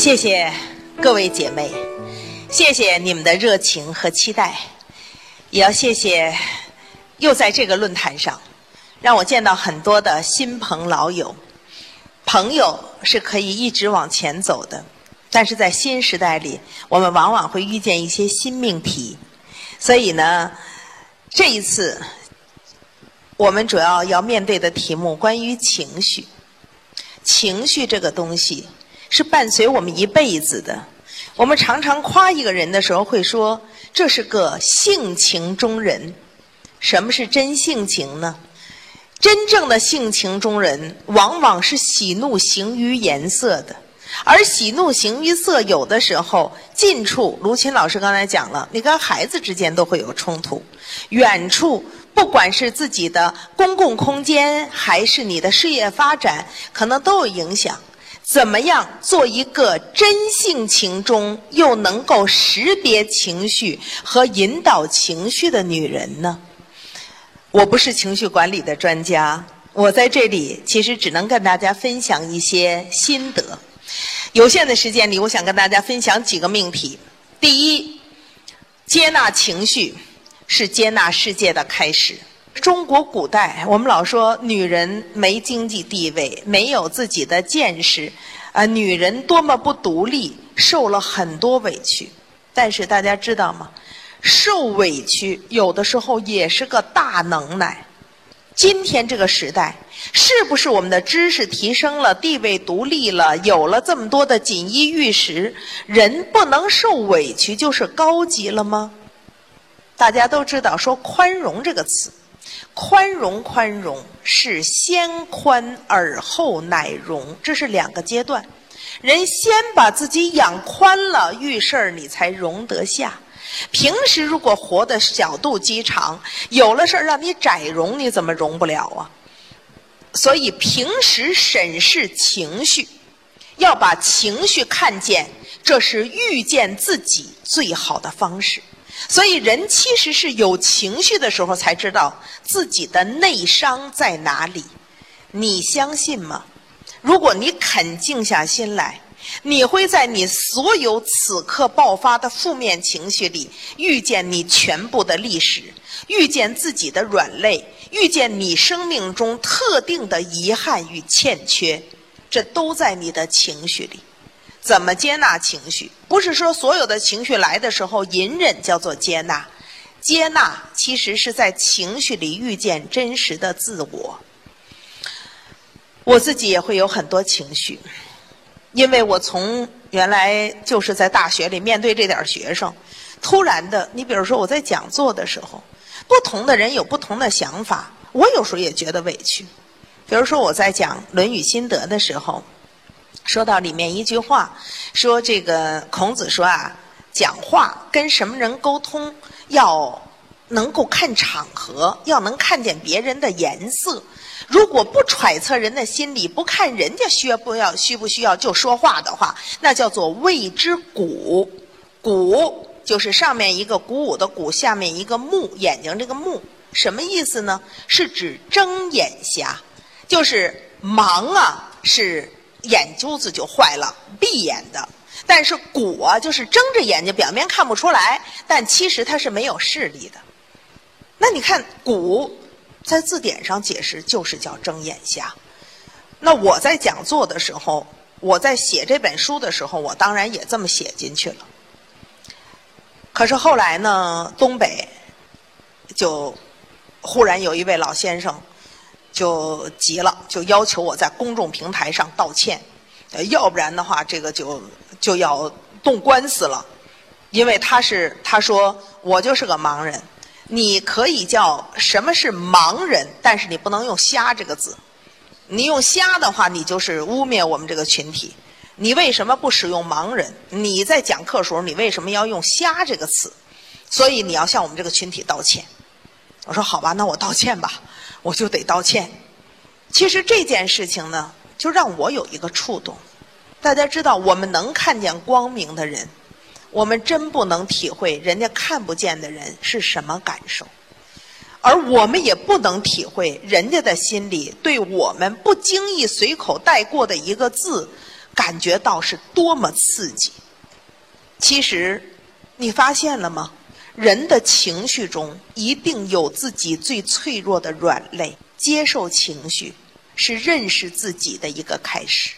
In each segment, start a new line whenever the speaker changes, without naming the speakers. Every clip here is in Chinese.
谢谢各位姐妹，谢谢你们的热情和期待，也要谢谢又在这个论坛上让我见到很多的新朋老友。朋友是可以一直往前走的，但是在新时代里，我们往往会遇见一些新命题。所以呢，这一次我们主要要面对的题目关于情绪。情绪这个东西是伴随我们一辈子的。我们常常夸一个人的时候会说这是个性情中人。什么是真性情呢？真正的性情中人，往往是喜怒形于颜色的。而喜怒形于色，有的时候近处，卢琴老师刚才讲了，你跟孩子之间都会有冲突；远处，不管是自己的公共空间，还是你的事业发展，可能都有影响。怎么样做一个真性情中又能够识别情绪和引导情绪的女人呢？我不是情绪管理的专家，我在这里其实只能跟大家分享一些心得。有限的时间里，我想跟大家分享几个命题。第一，接纳情绪是接纳世界的开始。中国古代，我们老说女人没经济地位，没有自己的见识，啊，女人多么不独立，受了很多委屈。但是大家知道吗？受委屈有的时候也是个大能耐。今天这个时代，是不是我们的知识提升了，地位独立了，有了这么多的锦衣玉食，人不能受委屈就是高级了吗？大家都知道说宽容这个词，宽容宽容是先宽而后乃容，这是两个阶段。人先把自己养宽了，遇事儿你才容得下。平时如果活得小肚鸡肠，有了事儿让你窄容，你怎么容不了啊？所以平时审视情绪，要把情绪看见，这是遇见自己最好的方式。所以人其实是有情绪的时候，才知道自己的内伤在哪里。你相信吗？如果你肯静下心来。你会在你所有此刻爆发的负面情绪里，遇见你全部的历史，遇见自己的软肋，遇见你生命中特定的遗憾与欠缺，这都在你的情绪里。怎么接纳情绪？不是说所有的情绪来的时候隐忍叫做接纳，接纳其实是在情绪里遇见真实的自我。我自己也会有很多情绪。因为我从原来就是在大学里面对这点学生，突然的，你比如说我在讲座的时候，不同的人有不同的想法，我有时候也觉得委屈。比如说我在讲《论语心得》的时候，说到里面一句话，说这个孔子说啊，讲话跟什么人沟通，要能够看场合，要能看见别人的颜色。如果不揣测人的心理，不看人家需不要需不需要就说话的话，那叫做谓之鼓。鼓就是上面一个鼓舞的鼓，下面一个目，眼睛这个目，什么意思呢？是指睁眼瞎，就是盲啊，是眼珠子就坏了，闭眼的。但是鼓啊，就是睁着眼睛，表面看不出来，但其实它是没有视力的。那你看鼓。在字典上解释就是叫睁眼瞎。那我在讲座的时候，我在写这本书的时候，我当然也这么写进去了。可是后来呢，东北就忽然有一位老先生就急了，就要求我在公众平台上道歉，要不然的话，这个就就要动官司了，因为他是他说我就是个盲人。你可以叫什么是盲人，但是你不能用“瞎”这个字。你用“瞎”的话，你就是污蔑我们这个群体。你为什么不使用“盲人”？你在讲课时候，你为什么要用“瞎”这个词？所以你要向我们这个群体道歉。我说好吧，那我道歉吧，我就得道歉。其实这件事情呢，就让我有一个触动。大家知道，我们能看见光明的人。我们真不能体会人家看不见的人是什么感受，而我们也不能体会人家的心里对我们不经意随口带过的一个字，感觉到是多么刺激。其实，你发现了吗？人的情绪中一定有自己最脆弱的软肋。接受情绪是认识自己的一个开始。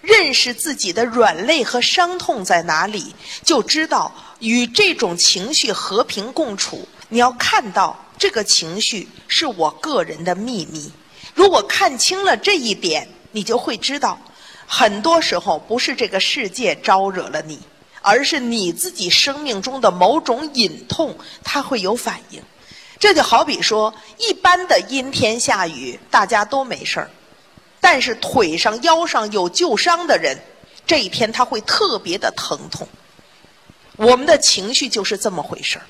认识自己的软肋和伤痛在哪里，就知道与这种情绪和平共处。你要看到这个情绪是我个人的秘密。如果看清了这一点，你就会知道，很多时候不是这个世界招惹了你，而是你自己生命中的某种隐痛，它会有反应。这就好比说，一般的阴天下雨，大家都没事儿。但是腿上、腰上有旧伤的人，这一天他会特别的疼痛。我们的情绪就是这么回事儿。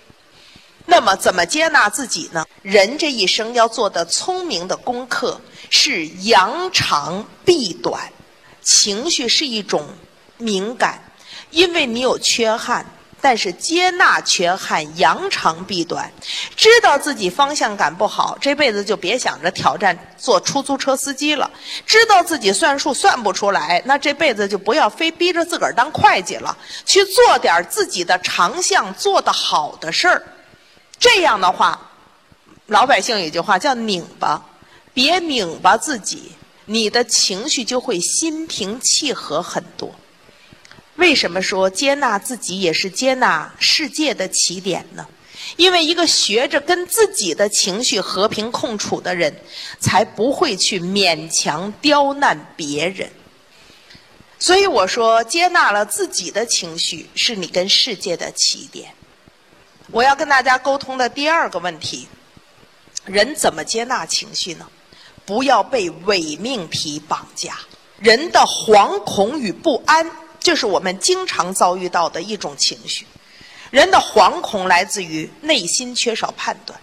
那么，怎么接纳自己呢？人这一生要做的聪明的功课是扬长避短。情绪是一种敏感，因为你有缺憾。但是接纳缺憾，扬长避短，知道自己方向感不好，这辈子就别想着挑战做出租车司机了；知道自己算数算不出来，那这辈子就不要非逼着自个儿当会计了，去做点自己的长项做得好的事儿。这样的话，老百姓有句话叫拧巴，别拧巴自己，你的情绪就会心平气和很多。为什么说接纳自己也是接纳世界的起点呢？因为一个学着跟自己的情绪和平共处的人，才不会去勉强刁难别人。所以我说，接纳了自己的情绪，是你跟世界的起点。我要跟大家沟通的第二个问题：人怎么接纳情绪呢？不要被伪命题绑架。人的惶恐与不安。这是我们经常遭遇到的一种情绪，人的惶恐来自于内心缺少判断，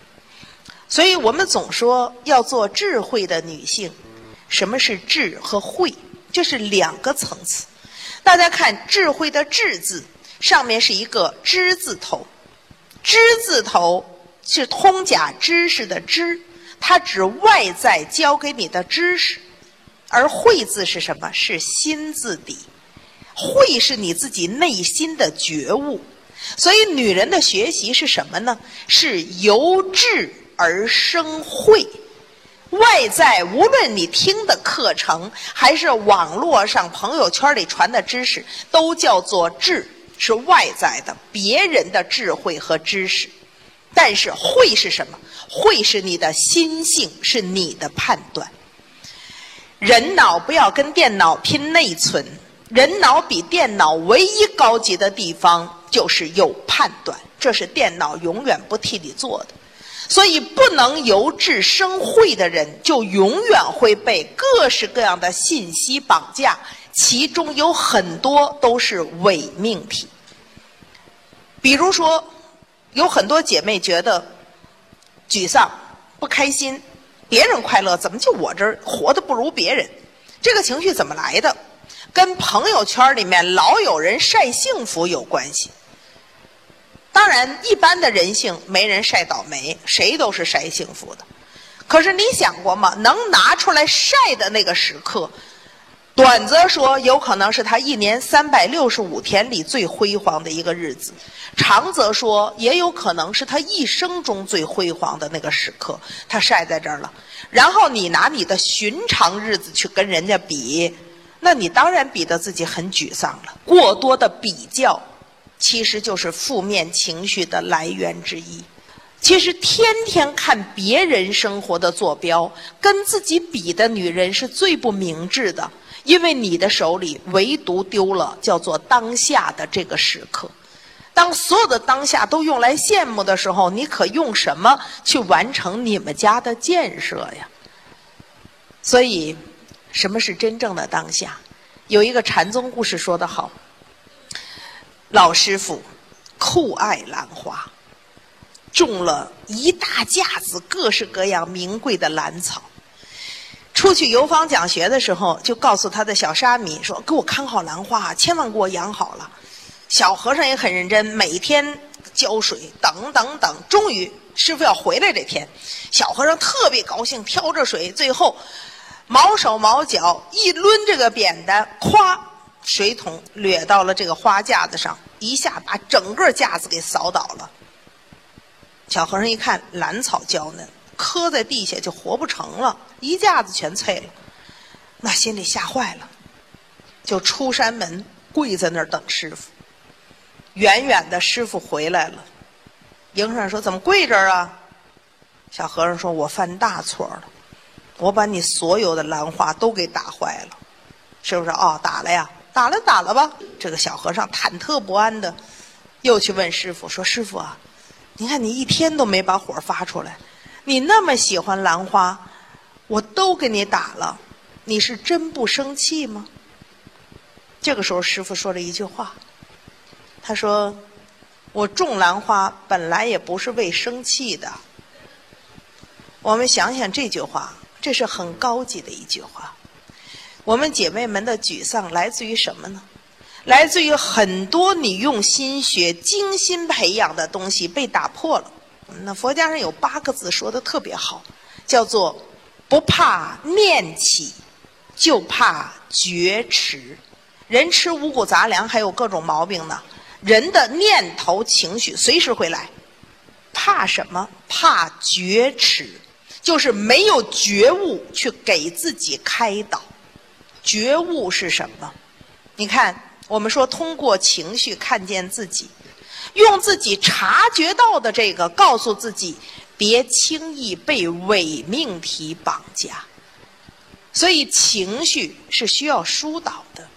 所以我们总说要做智慧的女性。什么是智和慧？这是两个层次。大家看，智慧的“智”字上面是一个“知”字头，“知”字头是通假知识的“知”，它指外在教给你的知识，而“慧”字是什么？是心字底。会是你自己内心的觉悟，所以女人的学习是什么呢？是由智而生慧。外在无论你听的课程，还是网络上朋友圈里传的知识，都叫做智，是外在的别人的智慧和知识。但是慧是什么？慧是你的心性，是你的判断。人脑不要跟电脑拼内存。人脑比电脑唯一高级的地方就是有判断，这是电脑永远不替你做的。所以，不能由智生慧的人，就永远会被各式各样的信息绑架，其中有很多都是伪命题。比如说，有很多姐妹觉得沮丧、不开心，别人快乐，怎么就我这儿活得不如别人？这个情绪怎么来的？跟朋友圈里面老有人晒幸福有关系。当然，一般的人性没人晒倒霉，谁都是晒幸福的。可是你想过吗？能拿出来晒的那个时刻，短则说有可能是他一年三百六十五天里最辉煌的一个日子，长则说也有可能是他一生中最辉煌的那个时刻，他晒在这儿了。然后你拿你的寻常日子去跟人家比。那你当然比得自己很沮丧了。过多的比较，其实就是负面情绪的来源之一。其实天天看别人生活的坐标，跟自己比的女人是最不明智的，因为你的手里唯独丢了叫做当下的这个时刻。当所有的当下都用来羡慕的时候，你可用什么去完成你们家的建设呀？所以。什么是真正的当下？有一个禅宗故事说得好：老师傅酷爱兰花，种了一大架子各式各样名贵的兰草。出去游方讲学的时候，就告诉他的小沙弥说：“给我看好兰花，千万给我养好了。”小和尚也很认真，每天浇水，等等等。终于师傅要回来这天，小和尚特别高兴，挑着水，最后。毛手毛脚一抡这个扁担，咵，水桶掠到了这个花架子上，一下把整个架子给扫倒了。小和尚一看兰草娇嫩，磕在地下就活不成了，一架子全碎了，那心里吓坏了，就出山门跪在那儿等师傅。远远的师傅回来了，迎上说：“怎么跪这儿啊？”小和尚说：“我犯大错了，我把你所有的兰花都给打坏了。”师傅说：“哦，打了呀，打了打了吧。”这个小和尚忐忑不安的又去问师傅说：“师傅啊，你看你一天都没把火发出来，你那么喜欢兰花，我都给你打了，你是真不生气吗？”这个时候，师傅说了一句话。他说：“我种兰花本来也不是为生气的。”我们想想这句话，这是很高级的一句话。我们姐妹们的沮丧来自于什么呢？来自于很多你用心学、精心培养的东西被打破了。那佛家上有八个字说的特别好，叫做“不怕念起，就怕觉迟”。人吃五谷杂粮还有各种毛病呢。人的念头、情绪随时会来，怕什么？怕觉迟，就是没有觉悟去给自己开导。觉悟是什么？你看，我们说通过情绪看见自己，用自己察觉到的这个告诉自己，别轻易被伪命题绑架。所以，情绪是需要疏导的。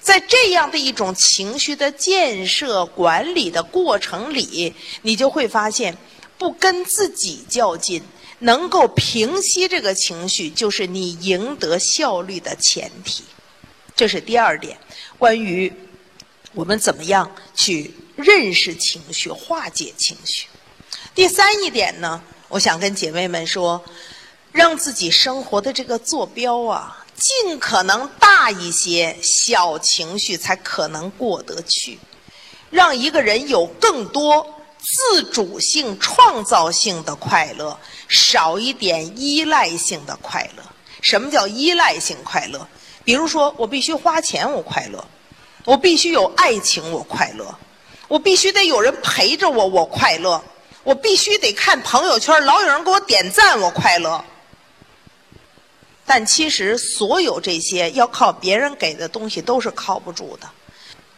在这样的一种情绪的建设管理的过程里，你就会发现，不跟自己较劲，能够平息这个情绪，就是你赢得效率的前提。这是第二点，关于我们怎么样去认识情绪、化解情绪。第三一点呢，我想跟姐妹们说，让自己生活的这个坐标啊。尽可能大一些，小情绪才可能过得去。让一个人有更多自主性、创造性的快乐，少一点依赖性的快乐。什么叫依赖性快乐？比如说，我必须花钱，我快乐；我必须有爱情，我快乐；我必须得有人陪着我，我快乐；我必须得看朋友圈，老有人给我点赞，我快乐。但其实，所有这些要靠别人给的东西都是靠不住的。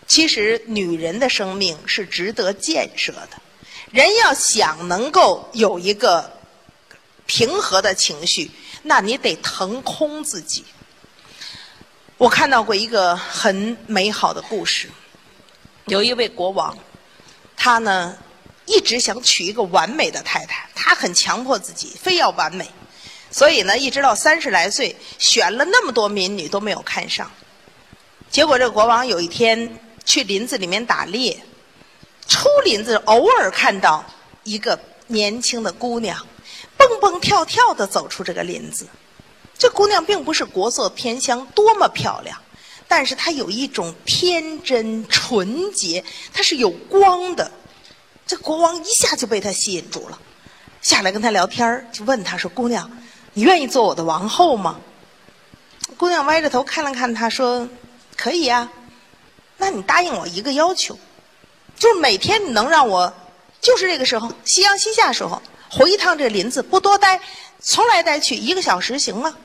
其实，女人的生命是值得建设的。人要想能够有一个平和的情绪，那你得腾空自己。我看到过一个很美好的故事，有一位国王，他呢一直想娶一个完美的太太，他很强迫自己，非要完美。所以呢，一直到三十来岁，选了那么多民女都没有看上。结果这个国王有一天去林子里面打猎，出林子偶尔看到一个年轻的姑娘，蹦蹦跳跳的走出这个林子。这姑娘并不是国色天香，多么漂亮，但是她有一种天真纯洁，她是有光的。这国王一下就被她吸引住了，下来跟她聊天就问她说：“姑娘。”你愿意做我的王后吗？姑娘歪着头看了看他，说：“可以呀。那你答应我一个要求，就是每天你能让我，就是这个时候，夕阳西下时候，回一趟这林子，不多待，从来待去一个小时，行吗？”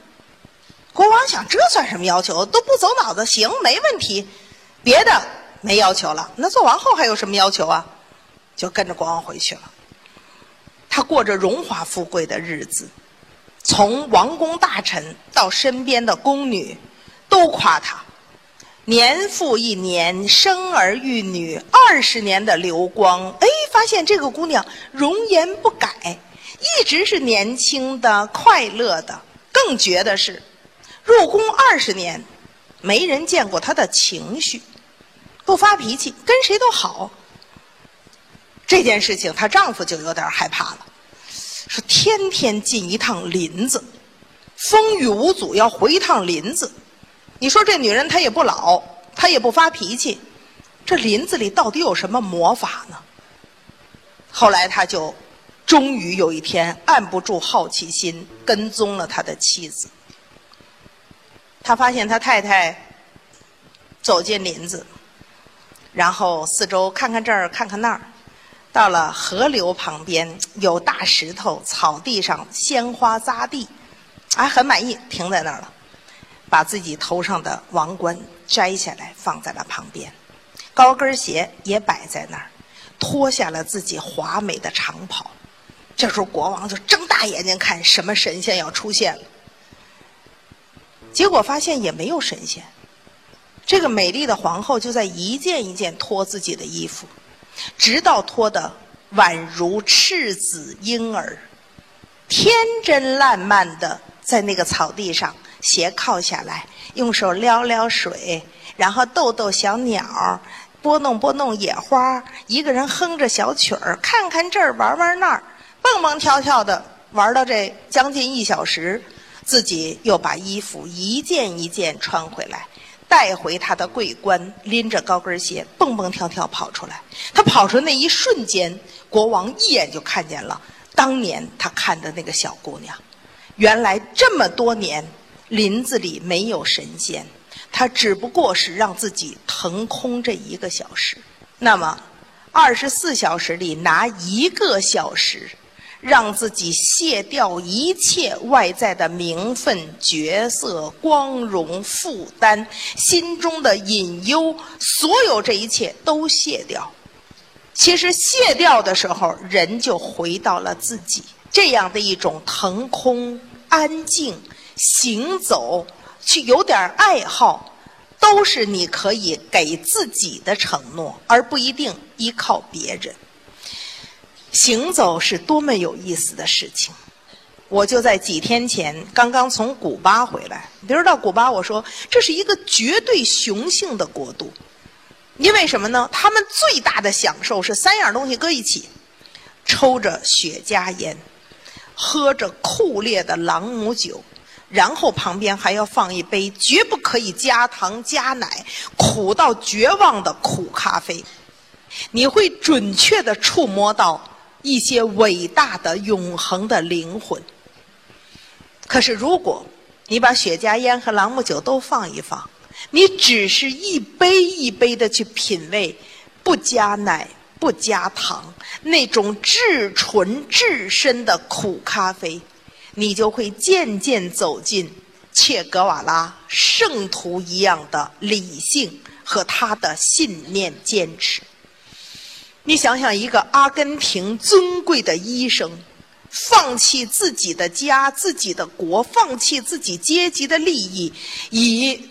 国王想，这算什么要求？都不走脑子，行，没问题。别的没要求了，那做王后还有什么要求啊？就跟着国王回去了。他过着荣华富贵的日子。从王公大臣到身边的宫女，都夸他年复一年生儿育女，二十年的流光。哎，发现这个姑娘容颜不改，一直是年轻的、快乐的。更绝的是，入宫二十年，没人见过她的情绪，不发脾气，跟谁都好。这件事情，她丈夫就有点害怕了。说天天进一趟林子，风雨无阻要回一趟林子。你说这女人她也不老，她也不发脾气，这林子里到底有什么魔法呢？后来他就终于有一天按不住好奇心，跟踪了他的妻子。他发现他太太走进林子，然后四周看看这儿，看看那儿，到了河流旁边，有大石头，草地上鲜花扎地，哎，很满意，停在那儿了，把自己头上的王冠摘下来放在了旁边，高跟鞋也摆在那儿，脱下了自己华美的长袍。这时候国王就睁大眼睛看什么神仙要出现了，结果发现也没有神仙。这个美丽的皇后就在一件一件脱自己的衣服，直到脱得宛如赤子婴儿，天真烂漫的在那个草地上斜靠下来，用手撩撩水，然后逗逗小鸟，拨弄拨弄野花，一个人哼着小曲儿，看看这儿，玩玩那儿。蹦蹦跳跳的玩到这将近一小时，自己又把衣服一件一件穿回来，带回他的桂冠，拎着高跟鞋蹦蹦跳跳跑出来。他跑出那一瞬间，国王一眼就看见了当年他看的那个小姑娘。原来这么多年林子里没有神仙，他只不过是让自己腾空这一个小时。那么，二十四小时里拿一个小时。让自己卸掉一切外在的名分、角色、光荣、负担，心中的隐忧，所有这一切都卸掉。其实卸掉的时候，人就回到了自己这样的一种腾空、安静、行走，去有点爱好，都是你可以给自己的承诺，而不一定依靠别人。行走是多么有意思的事情！我就在几天前刚刚从古巴回来。比如到古巴，我说这是一个绝对雄性的国度，因为什么呢？他们最大的享受是三样东西搁一起：抽着雪茄烟，喝着酷烈的朗姆酒，然后旁边还要放一杯绝不可以加糖加奶、苦到绝望的苦咖啡。你会准确的触摸到。一些伟大的、永恒的灵魂。可是，如果你把雪茄烟和朗姆酒都放一放，你只是一杯一杯的去品味，不加奶、不加糖，那种至纯至深的苦咖啡，你就会渐渐走进切格瓦拉圣徒一样的理性和他的信念坚持。你想想，一个阿根廷尊贵的医生，放弃自己的家、自己的国，放弃自己阶级的利益，以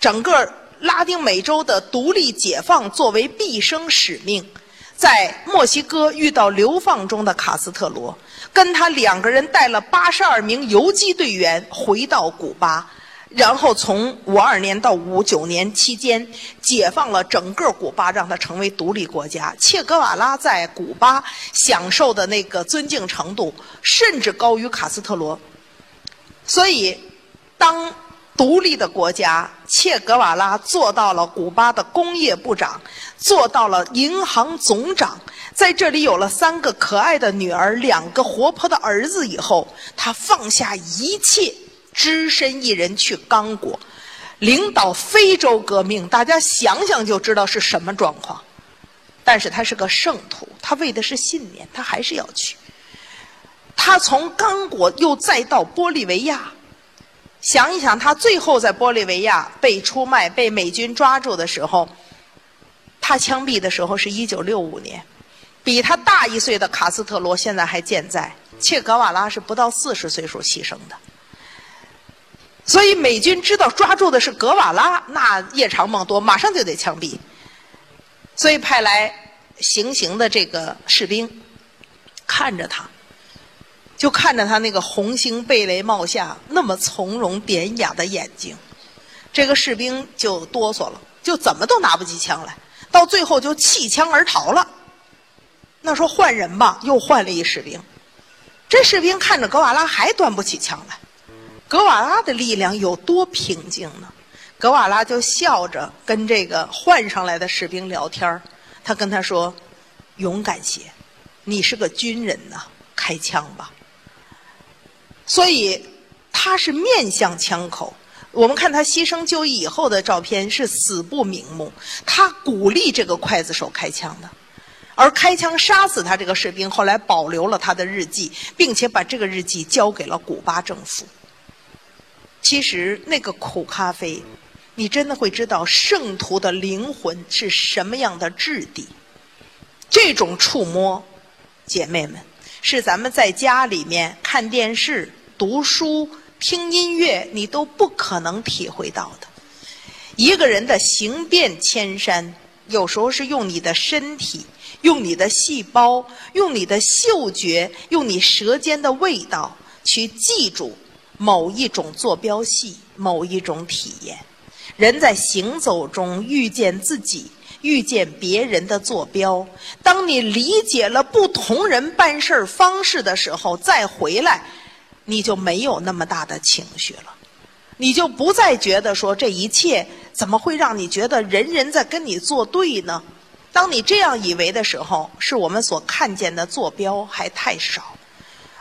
整个拉丁美洲的独立解放作为毕生使命，在墨西哥遇到流放中的卡斯特罗，跟他两个人带了八十二名游击队员回到古巴。然后从五二年到五九年期间，解放了整个古巴，让它成为独立国家。切格瓦拉在古巴享受的那个尊敬程度，甚至高于卡斯特罗。所以，当独立的国家，切格瓦拉做到了古巴的工业部长，做到了银行总长，在这里有了三个可爱的女儿，两个活泼的儿子以后，他放下一切。只身一人去刚果，领导非洲革命，大家想想就知道是什么状况。但是他是个圣徒，他为的是信念，他还是要去。他从刚果又再到玻利维亚，想一想，他最后在玻利维亚被出卖、被美军抓住的时候，他枪毙的时候是一九六五年，比他大一岁的卡斯特罗现在还健在，切格瓦拉是不到四十岁时候牺牲的。所以美军知道抓住的是格瓦拉，那夜长梦多，马上就得枪毙。所以派来行刑的这个士兵看着他，就看着他那个红星贝雷帽下那么从容典雅的眼睛，这个士兵就哆嗦了，就怎么都拿不起枪来，到最后就弃枪而逃了。那说换人吧，又换了一士兵，这士兵看着格瓦拉还端不起枪来。格瓦拉的力量有多平静呢？格瓦拉就笑着跟这个换上来的士兵聊天他跟他说：“勇敢些，你是个军人呐，开枪吧。”所以他是面向枪口，我们看他牺牲就义以后的照片是死不瞑目，他鼓励这个刽子手开枪的，而开枪杀死他这个士兵后来保留了他的日记，并且把这个日记交给了古巴政府。其实那个苦咖啡，你真的会知道圣徒的灵魂是什么样的质地。这种触摸，姐妹们，是咱们在家里面看电视、读书。听音乐，你都不可能体会到的。一个人的行遍千山，有时候是用你的身体，用你的细胞，用你的嗅觉，用你舌尖的味道，去记住某一种坐标系，某一种体验。人在行走中遇见自己，遇见别人的坐标。当你理解了不同人办事方式的时候，再回来。你就没有那么大的情绪了，你就不再觉得说这一切怎么会让你觉得人人在跟你作对呢？当你这样以为的时候，是我们所看见的坐标还太少。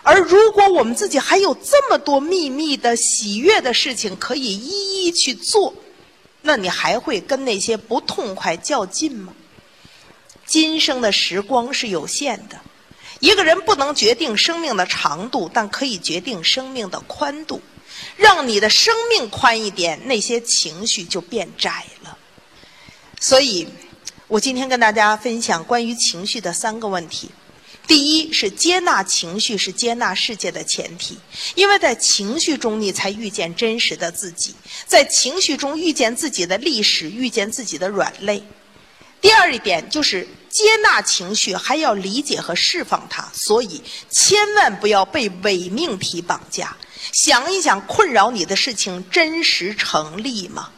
而如果我们自己还有这么多秘密的喜悦的事情可以一一去做，那你还会跟那些不痛快较劲吗？今生的时光是有限的。一个人不能决定生命的长度，但可以决定生命的宽度。让你的生命宽一点，那些情绪就变窄了。所以，我今天跟大家分享关于情绪的三个问题。第一是接纳情绪是接纳世界的前提，因为在情绪中你才遇见真实的自己，在情绪中遇见自己的历史，遇见自己的软肋。第二一点就是接纳情绪，还要理解和释放它。所以千万不要被伪命题绑架。想一想，困扰你的事情真实成立吗？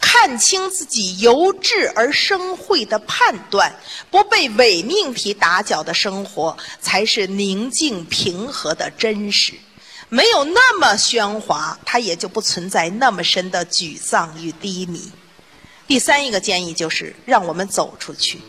看清自己由智而生慧的判断，不被伪命题打搅的生活，才是宁静平和的真实。没有那么喧哗，它也就不存在那么深的沮丧与低迷。第三一个建议就是让我们走出去，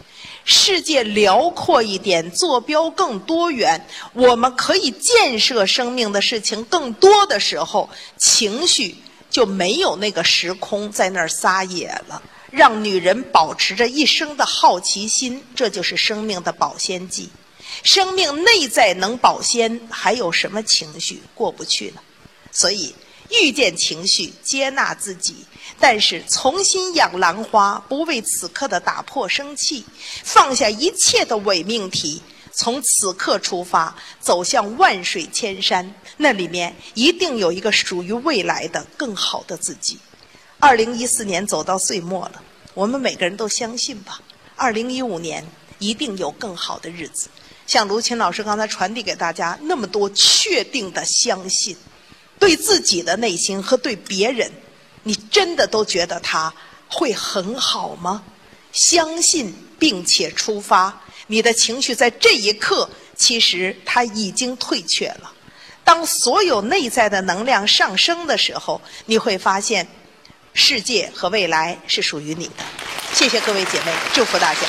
世界辽阔一点，坐标更多元，我们可以建设生命的事情更多的时候，情绪就没有那个时空在那儿撒野了。让女人保持着一生的好奇心，这就是生命的保鲜剂。生命内在能保鲜，还有什么情绪过不去呢？所以。遇见情绪，接纳自己，但是重新养兰花，不为此刻的打破生气，放下一切的伪命题，从此刻出发，走向万水千山，那里面一定有一个属于未来的更好的自己。二零一四年走到岁末了，我们每个人都相信吧，二零一五年一定有更好的日子。像卢琴老师刚才传递给大家那么多确定的相信。对自己的内心和对别人，你真的都觉得他会很好吗？相信并且出发，你的情绪在这一刻其实它已经退却了。当所有内在的能量上升的时候，你会发现，世界和未来是属于你的。谢谢各位姐妹，祝福大家。